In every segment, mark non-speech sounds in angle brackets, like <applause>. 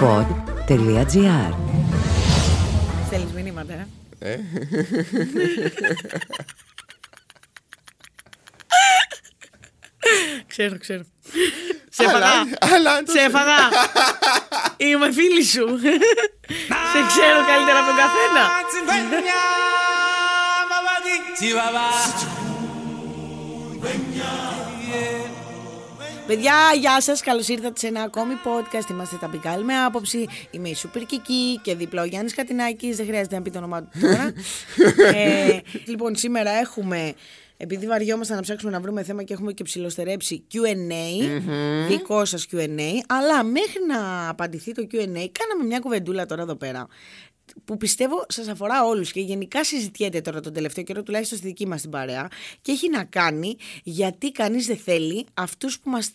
pod.gr Στέλνεις μηνύματα, ε; Ε, <laughs> Ξέρω, ξέρω. Σε αλλά- έφαγα. αλλά το- Σε έφαγα. <laughs> Είμαι φίλη σου. <laughs> Σε ξέρω καλύτερα από τον καθένα. Παιδιά, γεια σας. Καλώς ήρθατε σε ένα ακόμη podcast. Είμαστε τα Πικάλ με άποψη. Είμαι η Σούπερ Κική και δίπλα ο Γιάννης Κατινάκης. Δεν χρειάζεται να πει το όνομά του τώρα. <laughs> ε, λοιπόν, σήμερα έχουμε. Επειδή βαριόμασταν να ψάξουμε να βρούμε θέμα και έχουμε και ψηλοστερέψει QA, δικό σας QA, αλλά μέχρι να απαντηθεί το QA, κάναμε μια κουβεντούλα τώρα εδώ πέρα που πιστεύω σας αφορά όλους και γενικά συζητιέται τώρα τον τελευταίο καιρό, τουλάχιστον στη δική μας την παρέα, και έχει να κάνει γιατί κανείς δεν θέλει αυτούς που μας.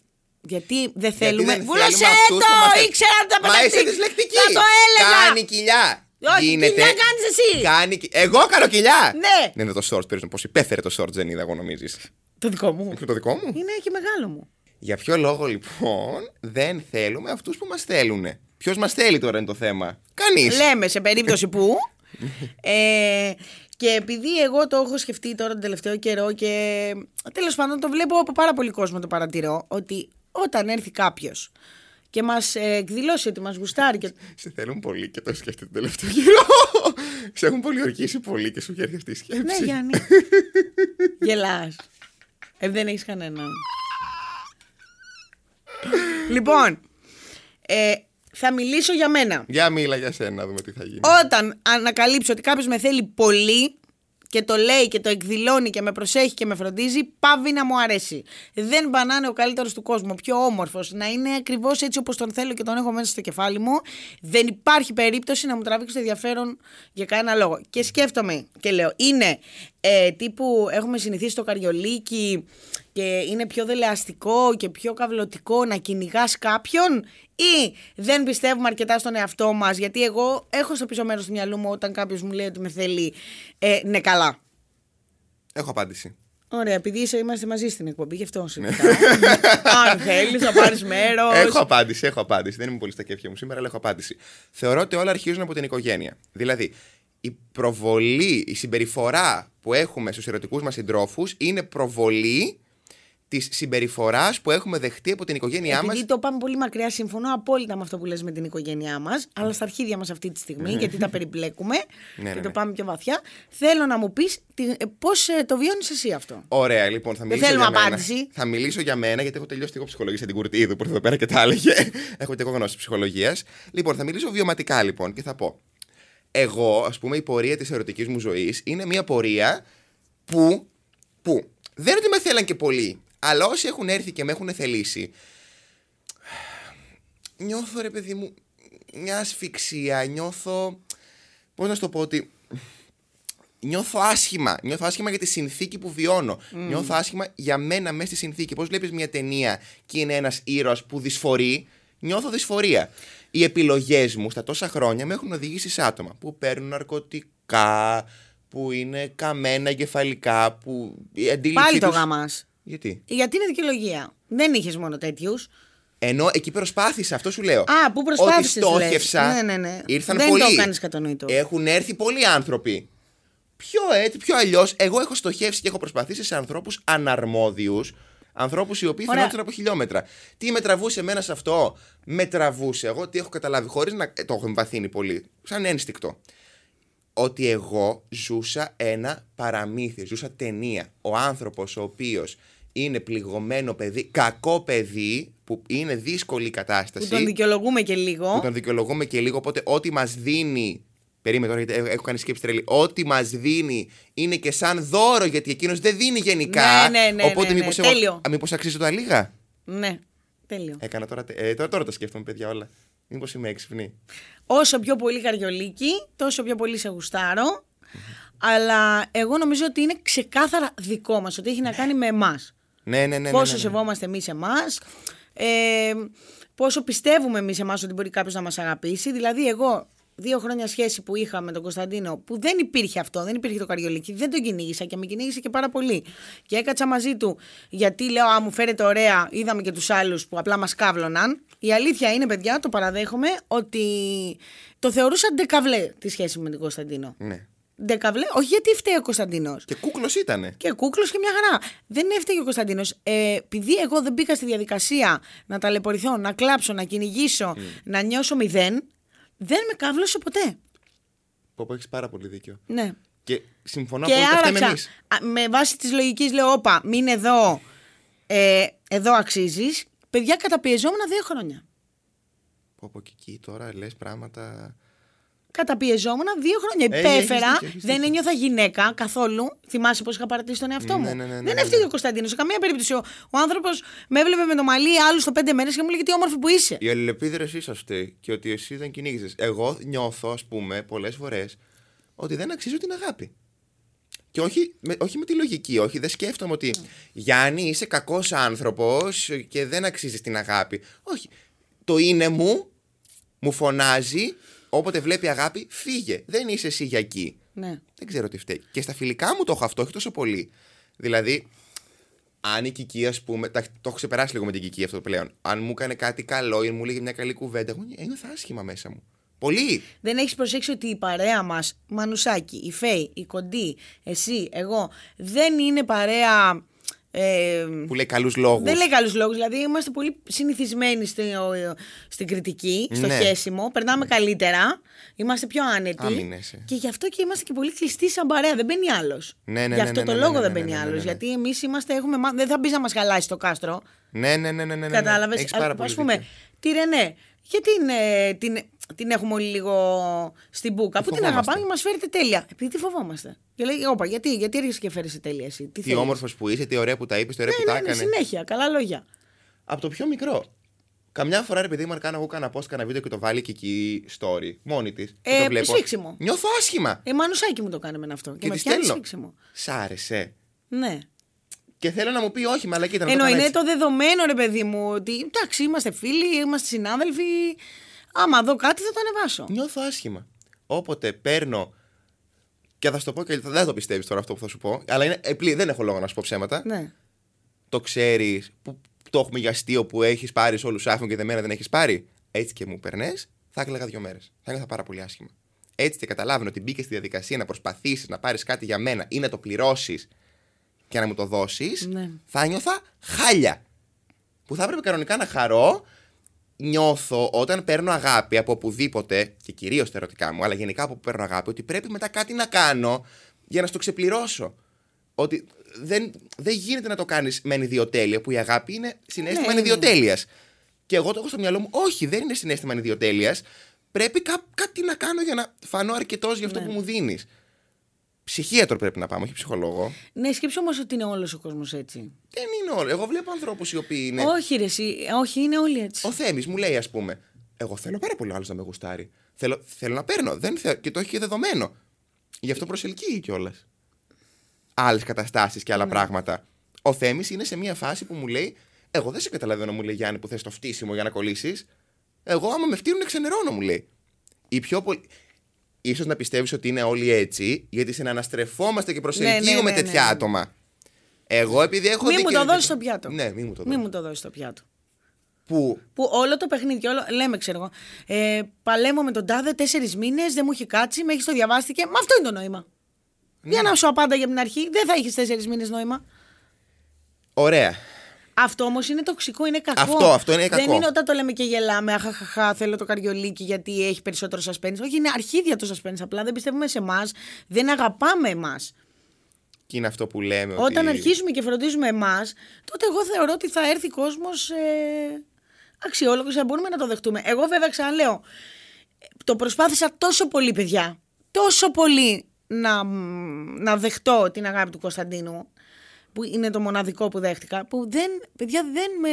Γιατί δεν θέλουμε. δεν Βούλωσέ θέλουμε αυτούς το! που μας- Ήξερα ότι τα Μα πεταχτείς. είσαι δυσλεκτική. Θα το έλεγα! Κάνει κοιλιά. Όχι, κοιλιά κάνεις εσύ. Κάνει... κι- Εγώ κάνω κοιλιά. Ναι. Δεν είναι το short, παίρνω πώς υπέφερε το short, δεν είδα εγώ νομίζεις. Το δικό μου. Το δικό μου. Είναι και μεγάλο μου. Για ποιο λόγο λοιπόν δεν θέλουμε αυτούς που μας θέλουν. Ποιος μας θέλει τώρα είναι το θέμα; Κανείς. Λέμε σε περίπτωση που. <laughs> ε, και επειδή εγώ το έχω σκεφτεί τώρα τον τελευταίο καιρό και τέλος πάντων το βλέπω από πάρα πολύ κόσμο το παρατηρώ, ότι όταν έρθει κάποιος και μας εκδηλώσει ότι μας γουστάρει και Σε θέλουν πολύ και το σκέφτεται τον τελευταίο <laughs> καιρό. <laughs> Σε έχουν πολύ ορκίσει πολύ και σου έχει έρθει αυτή η σκέψη. Ναι, Γιάννη. <laughs> Γελάς. Ε, δεν έχεις κανέναν. λοιπόν, ε, θα μιλήσω για μένα. Για μίλα για σένα, να δούμε τι θα γίνει. Όταν ανακαλύψω ότι κάποιος με θέλει πολύ και το λέει και το εκδηλώνει και με προσέχει και με φροντίζει, πάβει να μου αρέσει. Δεν μπανάνε ο καλύτερος του κόσμου, ο πιο όμορφος, να είναι ακριβώς έτσι όπως τον θέλω και τον έχω μέσα στο κεφάλι μου. Δεν υπάρχει περίπτωση να μου τραβήξει το ενδιαφέρον για κανένα λόγο. Και σκέφτομαι και λέω, είναι ε, τύπου έχουμε συνηθίσει στο καριολίκι και είναι πιο δελεαστικό και πιο καυλωτικό να κυνηγάς κάποιον ή δεν πιστεύουμε αρκετά στον εαυτό μας; Γιατί εγώ έχω στο πίσω μέρος του μυαλού μου όταν κάποιος μου λέει ότι με θέλει ε, ναι καλά. Έχω απάντηση. Ωραία, επειδή είσαι, είμαστε μαζί στην εκπομπή, γι' αυτό <laughs> σε ρωτάω. Αν θέλεις, θα πάρεις μέρος. Έχω απάντηση, έχω απάντηση. Δεν είμαι πολύ στα κέφια μου σήμερα, αλλά έχω απάντηση. Θεωρώ ότι όλα αρχίζουν από την οικογένεια. Δηλαδή, η προβολή, η συμπεριφορά που έχουμε στους ερωτικούς μας συντρόφους είναι προβολή της συμπεριφοράς που έχουμε δεχτεί από την οικογένειά μας. Επειδή το πάμε πολύ μακριά, συμφωνώ απόλυτα με αυτό που λες με την οικογένειά μας, αλλά στα αρχίδια μας αυτή τη στιγμή, γιατί τα περιπλέκουμε <laughs> Ναι, και ναι, το ναι. πάμε πιο βαθιά, θέλω να μου πεις πώς το βιώνεις εσύ αυτό; Ωραία, λοιπόν, θα μιλήσω θέλουμε για μένα. απάντηση. Θα μιλήσω για μένα, γιατί έχω τελειώσει και εγώ ψυχολογία στην Κουρτίδου που ήρθε εδώ πέρα και τα έλεγε. <laughs> έχω και εγώ γνώση ψυχολογίας. Λοιπόν, θα μιλήσω βιωματικά λοιπόν και θα πω. Εγώ, ας πούμε, η πορεία της ερωτικής μου ζωής είναι μια πορεία που, που δεν είναι ότι με θέλαν και πολύ, αλλά όσοι έχουν έρθει και με έχουν θελήσει, νιώθω ρε παιδί μου μια ασφυξία, νιώθω. Πώς να σου το πω ότι νιώθω άσχημα. Νιώθω άσχημα για τη συνθήκη που βιώνω. Νιώθω άσχημα για μένα μέσα στη συνθήκη. Πώς βλέπεις μια ταινία και είναι ένας ήρωας που δυσφορεί, νιώθω δυσφορία. Οι επιλογές μου στα τόσα χρόνια με έχουν οδηγήσει σε άτομα που παίρνουν ναρκωτικά, που είναι καμένα εγκεφαλικά, που η αντίληψή Πάλι το τους- γάμας. Γιατί; Γιατί είναι δικαιολογία. Δεν είχες μόνο τέτοιους. Ενώ εκεί προσπάθησα, αυτό σου λέω. Α, πού προσπάθησες, Ότι λες. στόχευσα. Ναι, ναι, ναι. Ήρθαν Δεν πολλοί. το έκανες κατανοητό. Έχουν έρθει πολλοί άνθρωποι. Πιο έτσι, πιο αλλιώς. Εγώ έχω στοχεύσει και έχω προσπαθήσει σε ανθρώπους αναρμόδιους. Ανθρώπους οι οποίοι Ωραία. φαινόταν από χιλιόμετρα. Τι με τραβούσε εμένα σε αυτό, με τραβούσε. Εγώ τι έχω καταλάβει, χωρίς να ε, το έχω εμβαθύνει πολύ, σαν ένστικτο. Ότι εγώ ζούσα ένα παραμύθι, ζούσα ταινία. Ο άνθρωπος ο οποίος είναι πληγωμένο παιδί, κακό παιδί, που είναι δύσκολη η κατάσταση Που τον δικαιολογούμε και λίγο. που τον δικαιολογούμε και λίγο. Οπότε, ό,τι μας δίνει. Περίμενε τώρα, γιατί έχω κάνει σκέψη τρελή. Ό,τι μας δίνει είναι και σαν δώρο, γιατί εκείνος δεν δίνει γενικά. Ναι, ναι, ναι, Οπότε, ναι, ναι. μήπω Τέλειο. μήπως αξίζει το αλίγα. Ναι, τέλειο. Έκανα τώρα. τε- Ε, τώρα, τώρα τα σκέφτομαι, παιδιά, όλα. Μήπως είμαι έξυπνη; Όσο πιο πολύ καριολίκι, τόσο πιο πολύ σε γουστάρω. Αλλά εγώ νομίζω ότι είναι ξεκάθαρα δικό μας, ότι έχει να κάνει με εμάς. Ναι, ναι, ναι. ναι, πόσο ναι, ναι. σεβόμαστε εμείς εμάς. Ε, πόσο πιστεύουμε εμείς εμάς ότι μπορεί κάποιος να μας αγαπήσει. Δηλαδή, εγώ δύο χρόνια σχέση που είχα με τον Κωνσταντίνο, που δεν υπήρχε αυτό, δεν υπήρχε το καριολίκι, δεν τον κυνήγησα και με κυνήγησε και πάρα πολύ. Και έκατσα μαζί του, γιατί λέω, Α, μου φέρετε ωραία, είδαμε και τους άλλους που απλά μας κάβλωναν. Η αλήθεια είναι, παιδιά, το παραδέχομαι, ότι το θεωρούσα ντεκαβλέ τη σχέση μου με τον Κωνσταντίνο. Ναι. Ντεκαβλέ, όχι γιατί φταίει ο Κωνσταντίνος. Και κούκλος ήτανε. Και κούκλος και μια χαρά. Δεν έφταιγε ο Κωνσταντίνος. Ε, επειδή εγώ δεν μπήκα στη διαδικασία να ταλαιπωρηθώ, να κλάψω, να κυνηγήσω, να νιώσω μηδέν, δεν με κάβλωσε ποτέ. Πω, πω, έχεις πάρα πολύ δίκιο. Ναι. Και συμφωνώ και απόλυτα. Φταίμε άλλαξα. εμείς. Α, Με βάση της λογικής λέω: Όπα, μην εδώ. Ε, εδώ αξίζεις. Παιδιά, καταπιεζόμουν δύο χρόνια. Πω, πω, και εκεί τώρα λες πράγματα. Καταπιεζόμουν δύο χρόνια. Ε, Υπέφερα. έχεις δίκιο, έχεις δεν δίκιο. ένιωθα γυναίκα καθόλου. Θυμάσαι πώς είχα παρατήσει τον εαυτό μου; Ναι, ναι, ναι, ναι, δεν ναι, έφταιγε ναι. ο Κωνσταντίνος. Σε καμία περίπτωση. Ο, ο άνθρωπος με έβλεπε με το μαλλί άλλους στο πέντε μέρες και μου λέγε τι όμορφη που είσαι. Η αλληλεπίδραση σα φταίει και ότι εσύ δεν κυνήγησες. Εγώ νιώθω, ας πούμε, πολλές φορές ότι δεν αξίζω την αγάπη. Και όχι με, όχι με τη λογική, όχι. Δεν σκέφτομαι ότι Γιάννη είσαι κακός άνθρωπος και δεν αξίζεις την αγάπη. Όχι. Το είναι μου, μου φωνάζει, όποτε βλέπει αγάπη, φύγε. Δεν είσαι εσύ για εκεί. Ναι. Δεν ξέρω τι φταίει. Και στα φιλικά μου το έχω αυτό, όχι τόσο πολύ. Δηλαδή, αν η Κική, ας πούμε. τα- Το έχω ξεπεράσει λίγο με την Κική αυτό πλέον. Αν μου έκανε κάτι καλό ή μου λέγε μια καλή κουβέντα, εγώ ένιωθα άσχημα μέσα μου. Πολύ. Δεν έχεις προσέξει ότι η παρέα μας, Μανουσάκη, η Φέη, η Κοντή, εσύ, εγώ, δεν είναι παρέα. Ε, Που λέει καλούς λόγους. δεν λέει καλούς λόγους. Δηλαδή, είμαστε πολύ συνηθισμένοι στη, στην κριτική, στο Ναι. χέσιμο. Περνάμε καλύτερα. Είμαστε πιο άνετοι. Άμυνες, ε. Και γι' αυτό και είμαστε και πολύ κλειστοί σαν παρέα. Δεν μπαίνει άλλος. Ναι, ναι, Γι' ναι, αυτό ναι, το ναι, λόγο ναι, δεν ναι, μπαίνει ναι, ναι, άλλος. ναι. Γιατί εμείς είμαστε, έχουμε. μά- Δεν θα μπεις να μας χαλάσει το κάστρο. Ναι, ναι, ναι, ναι. ναι, ναι. Κατάλαβες; Έχεις πάρα Α πολύ πούμε, δίκιο. τη Ρενέ, γιατί την, ε, την, την έχουμε όλοι λίγο στην μπουκα. Που την φοβόμαστε. αγαπάμε και μας φέρετε τέλεια. Επειδή τη φοβόμαστε. Και λέει, Όπα, γιατί, γιατί έρχεσαι και φέρεσαι τέλεια εσύ; Τι, Τι θέλεις;» όμορφος που είσαι, τι ωραία που τα είπες, τι ωραία που Ναι, τα ναι, ναι, έκανες. συνέχεια. Καλά λόγια. Από το πιο μικρό. Καμιά φορά, ρε παιδί μου, αν κάνω εγώ κανένα post, κανένα βίντεο και το βάλει και εκεί story, μόνη της. Ε, το βλέπω. σφίξιμο. Νιώθω άσχημα. Ε, μανουσάκι μου το κάνει με αυτό. Και, Και με τη πιάνει στέλνω. σφίξιμο. Σ' άρεσε. Ναι. Και θέλω να μου πει όχι, μαλακή ήταν. να Ενώ το κάνω είναι έτσι. το δεδομένο, ρε παιδί μου, ότι εντάξει, είμαστε φίλοι, είμαστε συνάδελφοι. Άμα δω κάτι θα το ανεβάσω. Νιώθω άσχημα. Όποτε παίρνω. Και θα σου το πω και δεν το πιστεύεις τώρα αυτό που θα σου πω. Αλλά είναι, επλή, δεν έχω λόγο να σου πω ψέματα. Ναι. Το ξέρεις που το έχουμε για αστείο που έχεις πάρει σε όλους άφηνο και δεμένα δεν έχεις πάρει. Έτσι και μου περνές, θα έκλαιγα δύο μέρες. Θα ένιωθα πάρα πολύ άσχημα. Έτσι και καταλάβαινε ότι μπήκες στη διαδικασία να προσπαθήσεις να πάρεις κάτι για μένα ή να το πληρώσεις και να μου το δώσεις, Ναι. θα νιώθα χάλια. Που θα έπρεπε κανονικά να χαρώ. Νιώθω όταν παίρνω αγάπη από οπουδήποτε, και κυρίως τα ερωτικά μου, αλλά γενικά από που παίρνω αγάπη, ότι πρέπει μετά κάτι να κάνω για να στο ξεπληρώσω. Ότι δεν, δεν γίνεται να το κάνεις με ανιδιοτέλεια, που η αγάπη είναι συνέστημα Ναι, ναι, ανιδιοτέλειας. Και εγώ το έχω στο μυαλό μου, όχι, δεν είναι συνέστημα ανιδιοτέλειας. Πρέπει κά- κάτι να κάνω για να φανώ αρκετός για αυτό Ναι. που μου δίνεις. Ψυχίατρο πρέπει να πάμε, όχι ψυχολόγο. Ναι, σκέψου όμως ότι είναι όλος ο κόσμος έτσι. Δεν είναι όλο. Εγώ βλέπω ανθρώπους οι οποίοι είναι. Όχι, ρε, εσύ. Όχι, είναι όλοι έτσι. Ο Θέμης μου λέει, ας πούμε, Εγώ θέλω πάρα πολύ άλλος να με γουστάρει. Θέλω, θέλω να παίρνω. Δεν θε... Και το έχει και δεδομένο. Γι' αυτό προσελκύει κιόλας. Άλλες καταστάσεις και Ναι. άλλα πράγματα. Ο Θέμης είναι σε μια φάση που μου λέει, Εγώ δεν σε καταλαβαίνω, μου λέει Γιάννη, που θες το φτύσιμο για να κολλήσεις. Εγώ, άμα με φτύνουν, ξενερώνω, μου λέει. Η πιο πολύ. Ίσως να πιστεύεις ότι είναι όλοι έτσι, γιατί συναναστρεφόμαστε και προσελκύουμε ναι, ναι, τέτοια ναι. άτομα. Εγώ επειδή έχω Μη δει μου και- το δώσεις στο πιάτο. Ναι, μη μου το Μη δώσεις. μου το δώσεις στο πιάτο. Που; Που όλο το παιχνίδι, όλο, λέμε ξέρω εγώ, ε, παλέμω με τον τάδε τέσσερις μήνες, δεν μου έχει κάτσει, με έχει το διαβάστηκε. Μα αυτό είναι το νόημα. Για Ναι. να σου απάντα για την αρχή, δεν θα έχει τέσσερις μήνες νόημα. Ωραία. Αυτό όμως είναι τοξικό, είναι κακό. Αυτό, αυτό είναι κακό. Δεν είναι όταν το λέμε και γελάμε, αχαχαχά, θέλω το καριολίκι γιατί έχει περισσότερο suspense. Όχι, είναι αρχίδια το suspense. Απλά δεν πιστεύουμε σε εμάς, δεν αγαπάμε εμάς. Και είναι αυτό που λέμε. Όταν ότι... αρχίζουμε και φροντίζουμε εμάς, τότε εγώ θεωρώ ότι θα έρθει κόσμος ε, αξιόλογος να μπορούμε να το δεχτούμε. Εγώ βέβαια ξαναλέω, το προσπάθησα τόσο πολύ, παιδιά. Τόσο πολύ να, να δεχτώ την αγάπη του Κωνσταντίνου, που είναι το μοναδικό που δέχτηκα, που δεν, παιδιά, δεν με.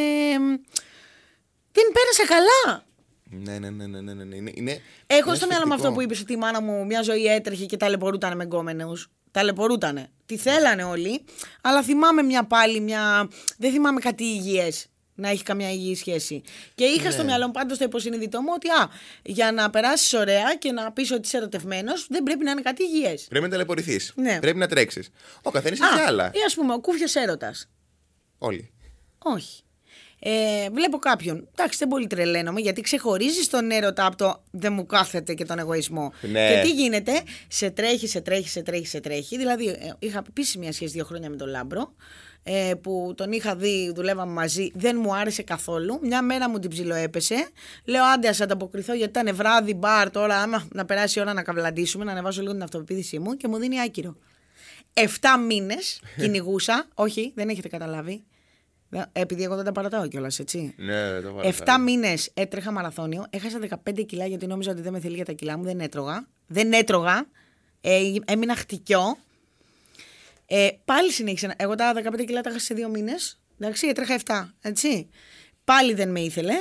Δεν πέρασα καλά. Ναι, ναι, ναι, ναι, ναι, ναι, ναι. Είναι, είναι Έχω είναι στο μυαλό μου αυτό ασφυκτικό. που είπες ότι η μάνα μου μια ζωή έτρεχε και ταλαιπωρούταν με γκόμενεου. Ταλαιπωρούτανε. Τη θέλανε όλοι, αλλά θυμάμαι μια πάλι, μια. Δεν θυμάμαι κάτι υγιές να έχει καμιά υγιή σχέση. Και είχα Ναι. στο μυαλό μου πάντως το υποσυνείδητό μου ότι α, για να περάσεις ωραία και να πεις ότι είσαι ερωτευμένος, δεν πρέπει να είναι κάτι υγιές. Πρέπει να ταλαιπωρηθείς. Ναι. Πρέπει να τρέξεις. Ο καθένας έχει άλλα. ή ας πούμε, ο κούφιος έρωτας. Όλοι. Όχι. Ε, βλέπω κάποιον. Εντάξει, δεν πολύ τρελαίνομαι γιατί ξεχωρίζεις τον έρωτα από το δεν μου κάθεται και τον εγωισμό. Ναι. Και τι γίνεται, σε τρέχει, σε τρέχει, σε τρέχει, σε τρέχει. Δηλαδή, ε, είχα επίσης μια σχέση δύο χρόνια με τον Λάμπρο. Ε, που τον είχα δει, δουλεύαμε μαζί, δεν μου άρεσε καθόλου. Μια μέρα μου την ψιλοέπεσε. Λέω άντε, ας ανταποκριθώ γιατί ήταν βράδυ, μπαρ τώρα. Άμα να περάσει η ώρα να καβλαντήσουμε, να ανεβάσω λίγο την αυτοπεποίθησή μου και μου δίνει άκυρο. Εφτά μήνες <laughs> κυνηγούσα. Όχι, δεν έχετε καταλάβει. Δε- Επειδή εγώ δεν τα παρατάω κιόλας, έτσι. Ναι, το Εφτά μήνες έτρεχα μαραθώνιο. Έχασα 15 κιλά γιατί νόμιζα ότι δεν με θέλει για τα κιλά μου. Δεν έτρωγα. Δεν έτρωγα. Ε, έμεινα χτυκιό. Ε, πάλι συνέχισα. να- Εγώ τα 15 κιλά τα είχα σε δύο μήνες. Εντάξει, έτρεχα 7. Έτσι. Πάλι δεν με ήθελε.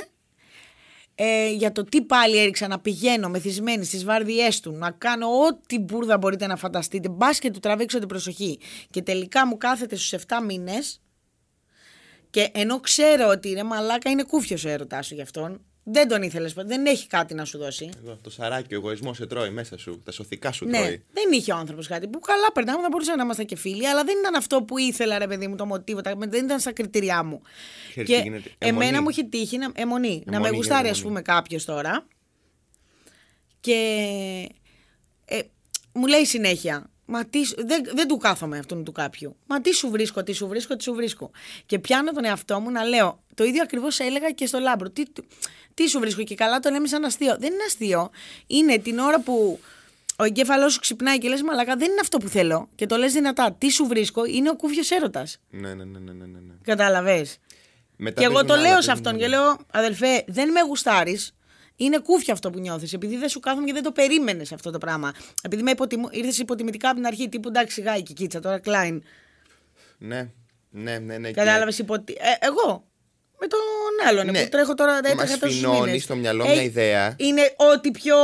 Ε, για το τι πάλι έριξα να πηγαίνω μεθυσμένη στις βάρδιές του, να κάνω ό,τι μπουρδα μπορείτε να φανταστείτε. Μπας και του τραβήξω την προσοχή. Και τελικά μου κάθεται στους 7 μήνες. Και ενώ ξέρω ότι ρε μαλάκα είναι κούφιος ο έρωτά σου γι' αυτόν, δεν τον ήθελες. Δεν έχει κάτι να σου δώσει. Εδώ, το σαράκι, ο εγωισμός σε τρώει μέσα σου. Τα σωθικά σου Ναι, τρώει. δεν είχε ο άνθρωπος κάτι που καλά περνάμε, θα μπορούσαμε να είμαστε και φίλοι, αλλά δεν ήταν αυτό που ήθελα, ρε παιδί μου, το μοτίβο, τα- δεν ήταν στα κριτήριά μου. Ξέρεις τι και γίνεται, εμένα αιμονή. μου έχει τύχει να, αιμονή, να με Αιμονή, γουστάρει, ας αιμονή. πούμε, κάποιος τώρα. Και ε, μου λέει συνέχεια. Μα τι, σου- δεν, δεν του κάθομαι αυτόν του κάποιου. Μα τι σου βρίσκω, τι σου βρίσκω, τι σου βρίσκω. Και πιάνω τον εαυτό μου να λέω. Το ίδιο ακριβώς έλεγα και στο λάμπρο. Τι, του- τι σου βρίσκω και καλά το λέμε σαν αστείο. Δεν είναι αστείο. Είναι την ώρα που ο εγκέφαλός σου ξυπνάει και λες Μαλακά, δεν είναι αυτό που θέλω. Και το λες δυνατά. Τι σου βρίσκω, είναι ο κούφιος έρωτας. Ναι, ναι, ναι, ναι, ναι, ναι. ναι. Κατάλαβες. Μετά Και εγώ παίζουν το άλλα, λέω σε παίζουν αυτόν άλλα. και λέω, αδελφέ, δεν με γουστάρεις. Είναι κούφια αυτό που νιώθεις. Επειδή δεν σου κάθομαι και δεν το περίμενες αυτό το πράγμα. Επειδή με υποτιμ... ήρθες υποτιμητικά από την αρχή, τύπου εντάξει, σιγά η κικίτσα, τώρα Klein. Ναι, ναι, ναι. ναι. και- Κατάλαβε υποτι... ε, εγώ. Με τον άλλον Ναι. που τρέχω τώρα Μας έτρεχα τόσους φινώνει μήνες. στο μυαλό Ε, μια ιδέα. Είναι ό,τι πιο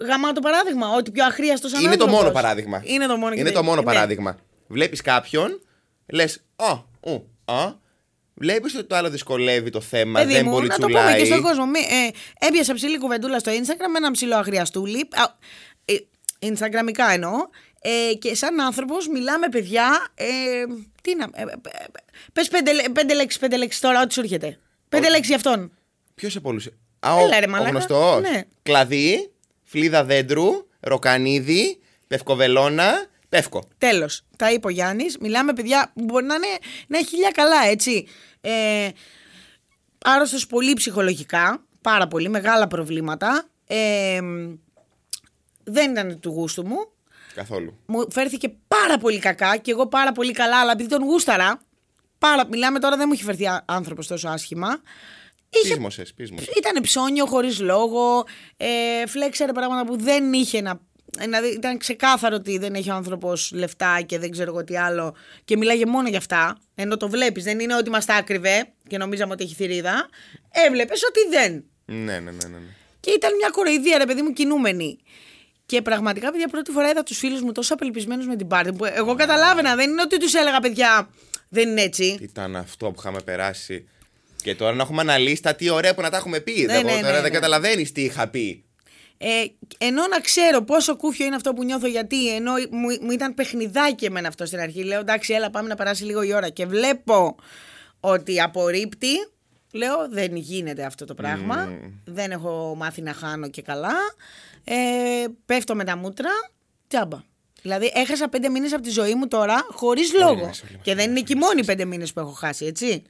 γαμάτο παράδειγμα, ό,τι πιο αχρίαστος σαν Είναι το άνθρωπος. μόνο παράδειγμα. Είναι το μόνο, Είναι και το δεν- μόνο ναι. παράδειγμα. Βλέπεις κάποιον, λες, Α, ου, α. Βλέπεις ότι το άλλο δυσκολεύει το θέμα, Παιδί δεν μου, πολύ να το πούμε τσουλάει. και στον κόσμο. Μη, ε, έπιασα ψηλή κουβεντούλα στο Instagram με ένα ψηλό αγριαστούλι. Α, ε, Instagramικά εννοώ. Ε, και σαν άνθρωπος μιλάμε παιδιά. Ε, τι να. Ε, Πες πέντε, λέ- πέντε λέξεις, πέντε λέξεις τώρα, ό,τι σου έρχεται. Πέντε λέξεις για αυτόν. Ποιος σε πολλού. Α, Έλα, ο, ρε, ο μαλάκα. γνωστός. Ναι. Κλαδί, φλίδα δέντρου, ροκανίδι, πευκοβελώνα, πεύκο. Τέλος. Τα είπε ο Γιάννης. Μιλάμε παιδιά που μπορεί να είναι, να έχει χιλιά καλά, έτσι. Ε, Άρρωστος πολύ ψυχολογικά. Πάρα πολύ. Μεγάλα προβλήματα. Ε, δεν ήταν του γούστου μου. Καθόλου. μου φέρθηκε πάρα πολύ κακά και εγώ πάρα πολύ καλά, αλλά επειδή τον γούσταρα. Πάρα, μιλάμε τώρα, δεν μου έχει φερθεί άνθρωπος τόσο άσχημα. Είχε, Πείσμωσε, πείσμωσε. ήταν ψώνιο χωρίς λόγο. Ε, φλέξαρε πράγματα που δεν είχε να. Δηλαδή ήταν ξεκάθαρο ότι δεν έχει ο άνθρωπος λεφτά και δεν ξέρω εγώ τι άλλο και μιλάγε μόνο για αυτά. Ενώ το βλέπεις, δεν είναι ότι μα τα άκρυβε και νομίζαμε ότι έχει θηρίδα. Έβλεπες ότι δεν. Ναι, ναι, ναι, ναι. ναι. Και ήταν μια κοροϊδία, ρε παιδί μου, κινούμενη. Και πραγματικά, παιδιά, πρώτη φορά είδα τους φίλους μου τόσο απελπισμένους με την πάρτι. Που εγώ καταλάβαινα, δεν είναι ότι τους έλεγα, παιδιά, δεν είναι έτσι. Ήταν αυτό που είχαμε περάσει. Και τώρα να έχουμε αναλύσει τα τι ωραία που να τα έχουμε πει. Ναι, Εγώ ναι, τώρα ναι, δεν ναι. καταλαβαίνεις τι είχα πει. Ε, ενώ να ξέρω πόσο κούφιο είναι αυτό που νιώθω, γιατί ενώ μου, μου ήταν παιχνιδάκι εμένα αυτό στην αρχή. Λέω εντάξει, έλα, πάμε να περάσει λίγο η ώρα. Και βλέπω ότι απορρίπτει. Λέω δεν γίνεται αυτό το πράγμα. Δεν έχω μάθει να χάνω και καλά. Ε, πέφτω με τα μούτρα. Τζάμπα. Δηλαδή έχασα πέντε μήνες από τη ζωή μου τώρα χωρίς λόγο. μας, όλοι μας, Και δεν είναι και οι μόνοι πέντε μήνες που έχω χάσει, έτσι.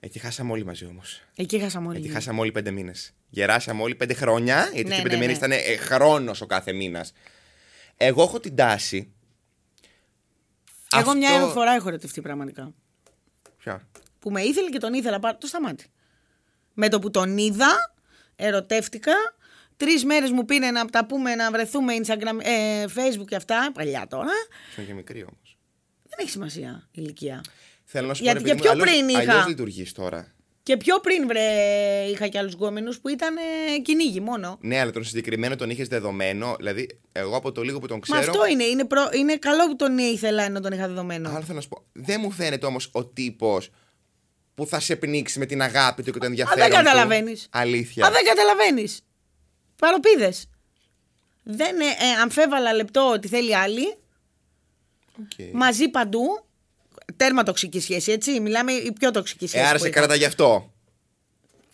Εκεί χάσαμε όλοι μαζί όμως. Εκεί χάσαμε όλοι. Εκεί χάσαμε όλοι πέντε μήνες. Γεράσαμε όλοι πέντε χρόνια, γιατί Ναι, και πέντε ναι, μήνες ναι. ήταν ε, χρόνος ο κάθε μήνας. Εγώ έχω την τάση. Εγώ μια αυτό- φορά έχω ερωτευτεί πραγματικά. Ποια; που με ήθελε και τον ήθελα πάρα το σταμάτη. Με το που τον είδα, ερωτεύτηκα. Τρεις μέρες μου πήρε να τα πούμε, να βρεθούμε Instagram, ε, Facebook και αυτά. Παλιά τώρα. Ήσουν και μικρή όμως. Δεν έχει σημασία η ηλικία. Θέλω να σου Γιατί πω. και πιο πριν είχα. Αλλιώς λειτουργείς τώρα. Και πιο πριν βρε, είχα και άλλους γκόμενους που ήταν ε, κυνήγι μόνο. Ναι, αλλά τον συγκεκριμένο τον είχες δεδομένο. Δηλαδή, εγώ από το λίγο που τον Μα ξέρω. αυτό είναι. Είναι, προ- είναι καλό που τον ήθελα ενώ τον είχα δεδομένο. Αλλά θέλω να σου πω. Δεν μου φαίνεται όμως ο τύπος που θα σε πνίξει με την αγάπη του και το Α, ενδιαφέρον. δεν του. καταλαβαίνεις. Αλήθεια. Α, δεν καταλαβαίνεις. Παροπίδες. Δεν ε, ε, αμφέβαλα λεπτό ότι θέλει άλλη. Οκ. Μαζί παντού. Τέρμα τοξική σχέση, έτσι. Μιλάμε η πιο τοξική σχέση. Ε, άρα που σε είχα. κράτα γι' αυτό.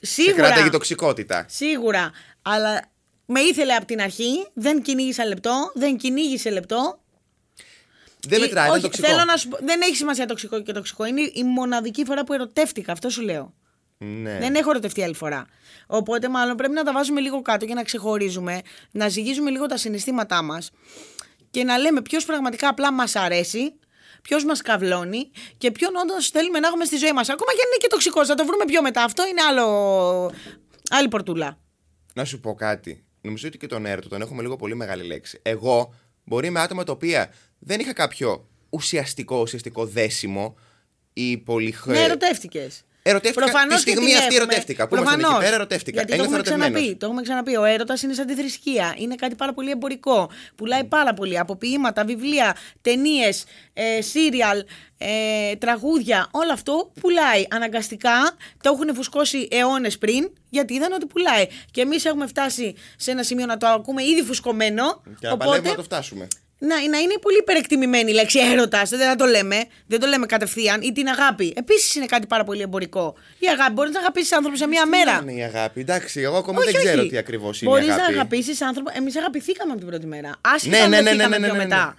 Σε Σίγουρα. κράτα η τοξικότητα. Σίγουρα. Αλλά με ήθελε από την αρχή. Δεν κυνήγησε λεπτό. Δεν κυνήγησε λεπτό. Δεν Ε, μετράει, είναι όχι, τοξικό. Θέλω να σου πω, δεν έχει σημασία τοξικό και τοξικό. Είναι η μοναδική φορά που ερωτεύτηκα. Αυτό σου λέω. Ναι. Δεν έχω ερωτευτεί άλλη φορά. Οπότε, μάλλον πρέπει να τα βάζουμε λίγο κάτω και να ξεχωρίζουμε, να ζυγίζουμε λίγο τα συναισθήματά μας και να λέμε ποιος πραγματικά απλά μας αρέσει, ποιος μας καυλώνει και ποιον όντως θέλουμε να έχουμε στη ζωή μας. Ακόμα και αν είναι και τοξικός, θα το βρούμε πιο μετά. Αυτό είναι άλλο. άλλη πορτούλα. Να σου πω κάτι. Νομίζω ότι και τον έρωτο τον έχουμε λίγο πολύ μεγάλη λέξη. Εγώ μπορεί με άτομα τα οποία δεν είχα κάποιο ουσιαστικό, ουσιαστικό δέσιμο ή πολύ χρέο. Ναι, ερωτεύτηκες. Ερωτεύτηκα Προφανώς τη και στιγμή την αυτή έχουμε. ερωτεύτηκα. Που ήμασταν εκεί Προφανώς. πέρα ερωτεύτηκα. Γιατί το Ένιωθα έχουμε, ερωτευμένος. ξαναπεί, το έχουμε ξαναπεί. Ο έρωτας είναι σαν τη θρησκεία. Είναι κάτι πάρα πολύ εμπορικό. Πουλάει πάρα πολύ. Από ποίηματα, βιβλία, ταινίες, ε, σύριαλ, ε, τραγούδια. Όλο αυτό πουλάει. Αναγκαστικά το έχουν φουσκώσει αιώνες πριν γιατί είδαν ότι πουλάει. Και εμείς έχουμε φτάσει σε ένα σημείο να το ακούμε ήδη φουσκωμένο. Και να παλεύουμε να το φτάσουμε. Να, να είναι πολύ υπερεκτιμημένη η λέξη έρωτας. Δεν το λέμε. Δεν το λέμε κατευθείαν. Ή την αγάπη. Επίσης είναι κάτι πάρα πολύ εμπορικό. Η αγάπη μπορείς να αγαπήσεις άνθρωπο σε μία μέρα. Τι είναι η αγάπη; Εντάξει, εγώ ακόμα Όχι, δεν ξέρω όχι. τι ακριβώς είναι Μπορείς η αγάπη. να αγαπήσεις άνθρωπο. Εμείς αγαπηθήκαμε από την πρώτη μέρα. Άσχετα Ναι, αν ναι, ναι, δεθήκαμε ναι, ναι, πιο ναι, ναι. μετά.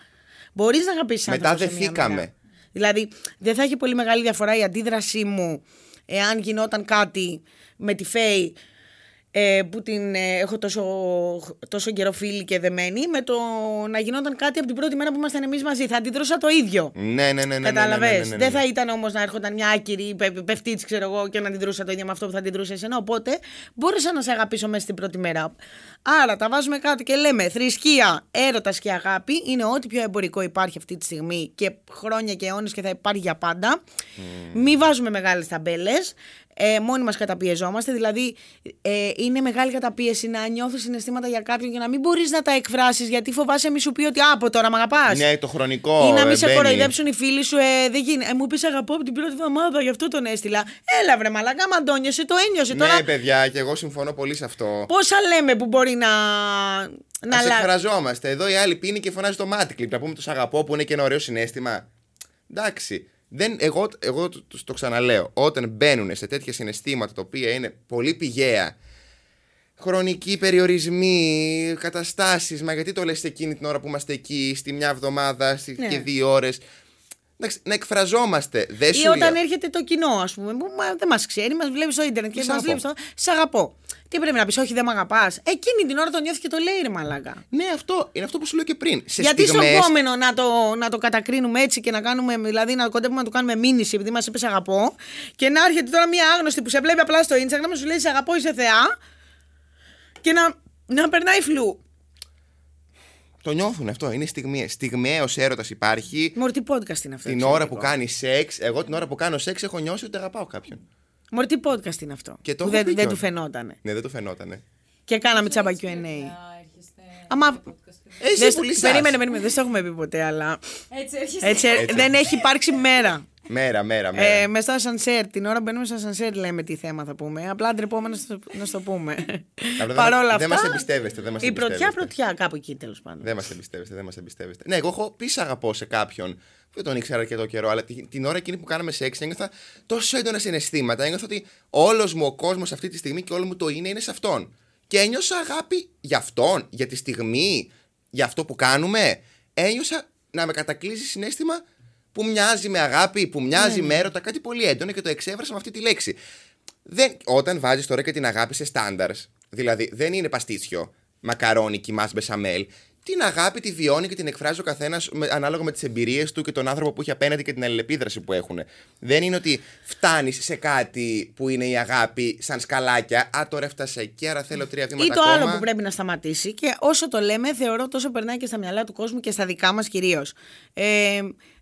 Μπορείς να αγαπήσεις Μετά άνθρωπο. σε μία δεθήκαμε. μέρα. Δηλαδή, δεν θα έχει πολύ μεγάλη διαφορά η αντίδρασή μου εάν γινόταν κάτι με τη Φέη ε, που την ε, έχω τόσο, τόσο καιρό φίλη και δεμένη με το να γινόταν κάτι από την πρώτη μέρα που ήμασταν εμεί μαζί. Θα αντιδρώσα το ίδιο. Ναι, ναι, ναι. ναι, ναι, Κατάλαβε. ναι, ναι, ναι, ναι. Δεν θα ήταν όμω να έρχονταν μια άκυρη πε, πεφτίτσι, ξέρω εγώ, και να αντιδρούσα το ίδιο με αυτό που θα αντιδρούσε εσένα. Οπότε μπόρεσα να σε αγαπήσω μέσα στην πρώτη μέρα. Άρα τα βάζουμε κάτω και λέμε θρησκεία, έρωτα και αγάπη είναι ό,τι πιο εμπορικό υπάρχει αυτή τη στιγμή και χρόνια και αιώνε και θα υπάρχει για πάντα. Μην βάζουμε μεγάλε ταμπέλε. Ε, μόνοι μας καταπιεζόμαστε. Δηλαδή, ε, είναι μεγάλη καταπίεση να νιώθεις συναισθήματα για κάποιον και να μην μπορείς να τα εκφράσεις γιατί φοβάσαι μη σου πει ότι «Α, από τώρα μ' αγαπάς. Ναι, το χρονικό. Ή να μην ε, σε μπαίνει. κοροϊδέψουν οι φίλοι σου. Ε, δεν γίνει. Ε, μου πεις αγαπώ από την πρώτη εβδομάδα, γι' αυτό τον έστειλα. Έλα βρε μαλακά, μαντώνιασε, το ένιωσε Ναι, τώρα. παιδιά, και εγώ συμφωνώ πολύ σε αυτό. Πόσα λέμε που μπορεί να. να Α λα- εκφραζόμαστε. Εδώ η άλλη πίνει και φωνάζει το μάτικλιπ. Να πούμε το σ' αγαπώ που είναι και ένα ωραίο συνέστημα. Εντάξει. Δεν, εγώ εγώ το, το, το ξαναλέω. Όταν μπαίνουν σε τέτοια συναισθήματα τα οποία είναι πολύ πηγαία, χρονικοί περιορισμοί, καταστάσεις. Μα γιατί το λες εκείνη την ώρα που είμαστε εκεί, στη μια εβδομάδα στη, Ναι. και δύο ώρες. Να εκφραζόμαστε. Δεν Ή σου όταν λέω. έρχεται το κοινό, ας πούμε, που μα, δεν μας ξέρει, μας βλέπεις στο ίντερνετ και Σ' μας αγαπώ. βλέπεις. Στο... Σ' αγαπώ. Τι πρέπει να πεις, Όχι, δεν με αγαπάς. Εκείνη την ώρα το νιώθει και το λέει, ρε μαλάκα. Ναι, αυτό είναι αυτό που σου λέω και πριν. Σε Γιατί στιγμές... στο επόμενο να το, να το κατακρίνουμε έτσι και να κάνουμε, δηλαδή να κοντεύουμε να το κάνουμε μήνυση επειδή μας είπες «Σ' αγαπώ και να έρχεται τώρα μια άγνωστη που σε βλέπει απλά στο Instagram να σου λέει «Σ' αγαπώ, είσαι θεά και να, να περνάει φλου. Το νιώθουν αυτό. Είναι στιγμιαίο. Στιγμιαίο έρωτας υπάρχει. Μωρ, τι podcast είναι αυτό. Την ξέρω ώρα εγώ. που κάνει σεξ, εγώ την ώρα που κάνω σεξ έχω νιώσει ότι αγαπάω κάποιον. Μωρ, τι podcast είναι αυτό. Και το που έχω δεν, πει δεν κιόλας. του φαινότανε. Ναι, δεν το φαινότανε. Και κάναμε τσάμπα Q&A. Άμα. Εσύ δεν- πολύ σας. περίμενε, περίμενε, δεν στο έχουμε πει ποτέ, αλλά. Έτσι έρχεσαι. Έτσι, ε, Έτσι. δεν έχει υπάρξει μέρα. Μέρα, μέρα, μέρα. Ε, με στο ασανσέρ, την ώρα που μπαίνουμε στο ασανσέρ λέμε τι θέμα θα πούμε. Απλά ντρεπόμενο να στο- να στο πούμε. Απλά δεν- <laughs> Παρ' όλα δεν αυτά. μας εμπιστεύεστε, δεν μας Η πρωτιά, εμπιστεύεστε. πρωτιά, κάπου εκεί τέλος πάντων. Δεν μας εμπιστεύεστε, δεν μας εμπιστεύεστε. Ναι, εγώ έχω πει σ' αγαπώ σε κάποιον που δεν τον ήξερα αρκετό καιρό, αλλά την, την ώρα εκείνη που κάναμε σεξ ένιωθα τόσο έντονα συναισθήματα. Ένιωθα ότι όλος μου ο κόσμος αυτή τη στιγμή και όλο μου το είναι είναι σε αυτόν. Και ένιωσα αγάπη για αυτόν, για τη στιγμή, για αυτό που κάνουμε. Ένιωσα να με κατακλείσει συνέστημα που μοιάζει με αγάπη, που μοιάζει Ναι, με έρωτα, κάτι πολύ έντονο και το εξέφρασα με αυτή τη λέξη. Δεν, όταν βάζεις τώρα και την αγάπη σε στάνταρς, δηλαδή δεν είναι παστίτσιο, μακαρόνι, κοιμά μπεσαμέλ. Την αγάπη τη βιώνει και την εκφράζει ο καθένας ανάλογα με τις εμπειρίες του και τον άνθρωπο που έχει απέναντι και την αλληλεπίδραση που έχουν. Δεν είναι ότι φτάνεις σε κάτι που είναι η αγάπη σαν σκαλάκια. Α, τώρα έφτασε εκεί, άρα θέλω τρία βήματα Ή το ακόμα. άλλο που πρέπει να σταματήσει και όσο το λέμε, θεωρώ τόσο περνάει και στα μυαλά του κόσμου και στα δικά μας κυρίως. Ε,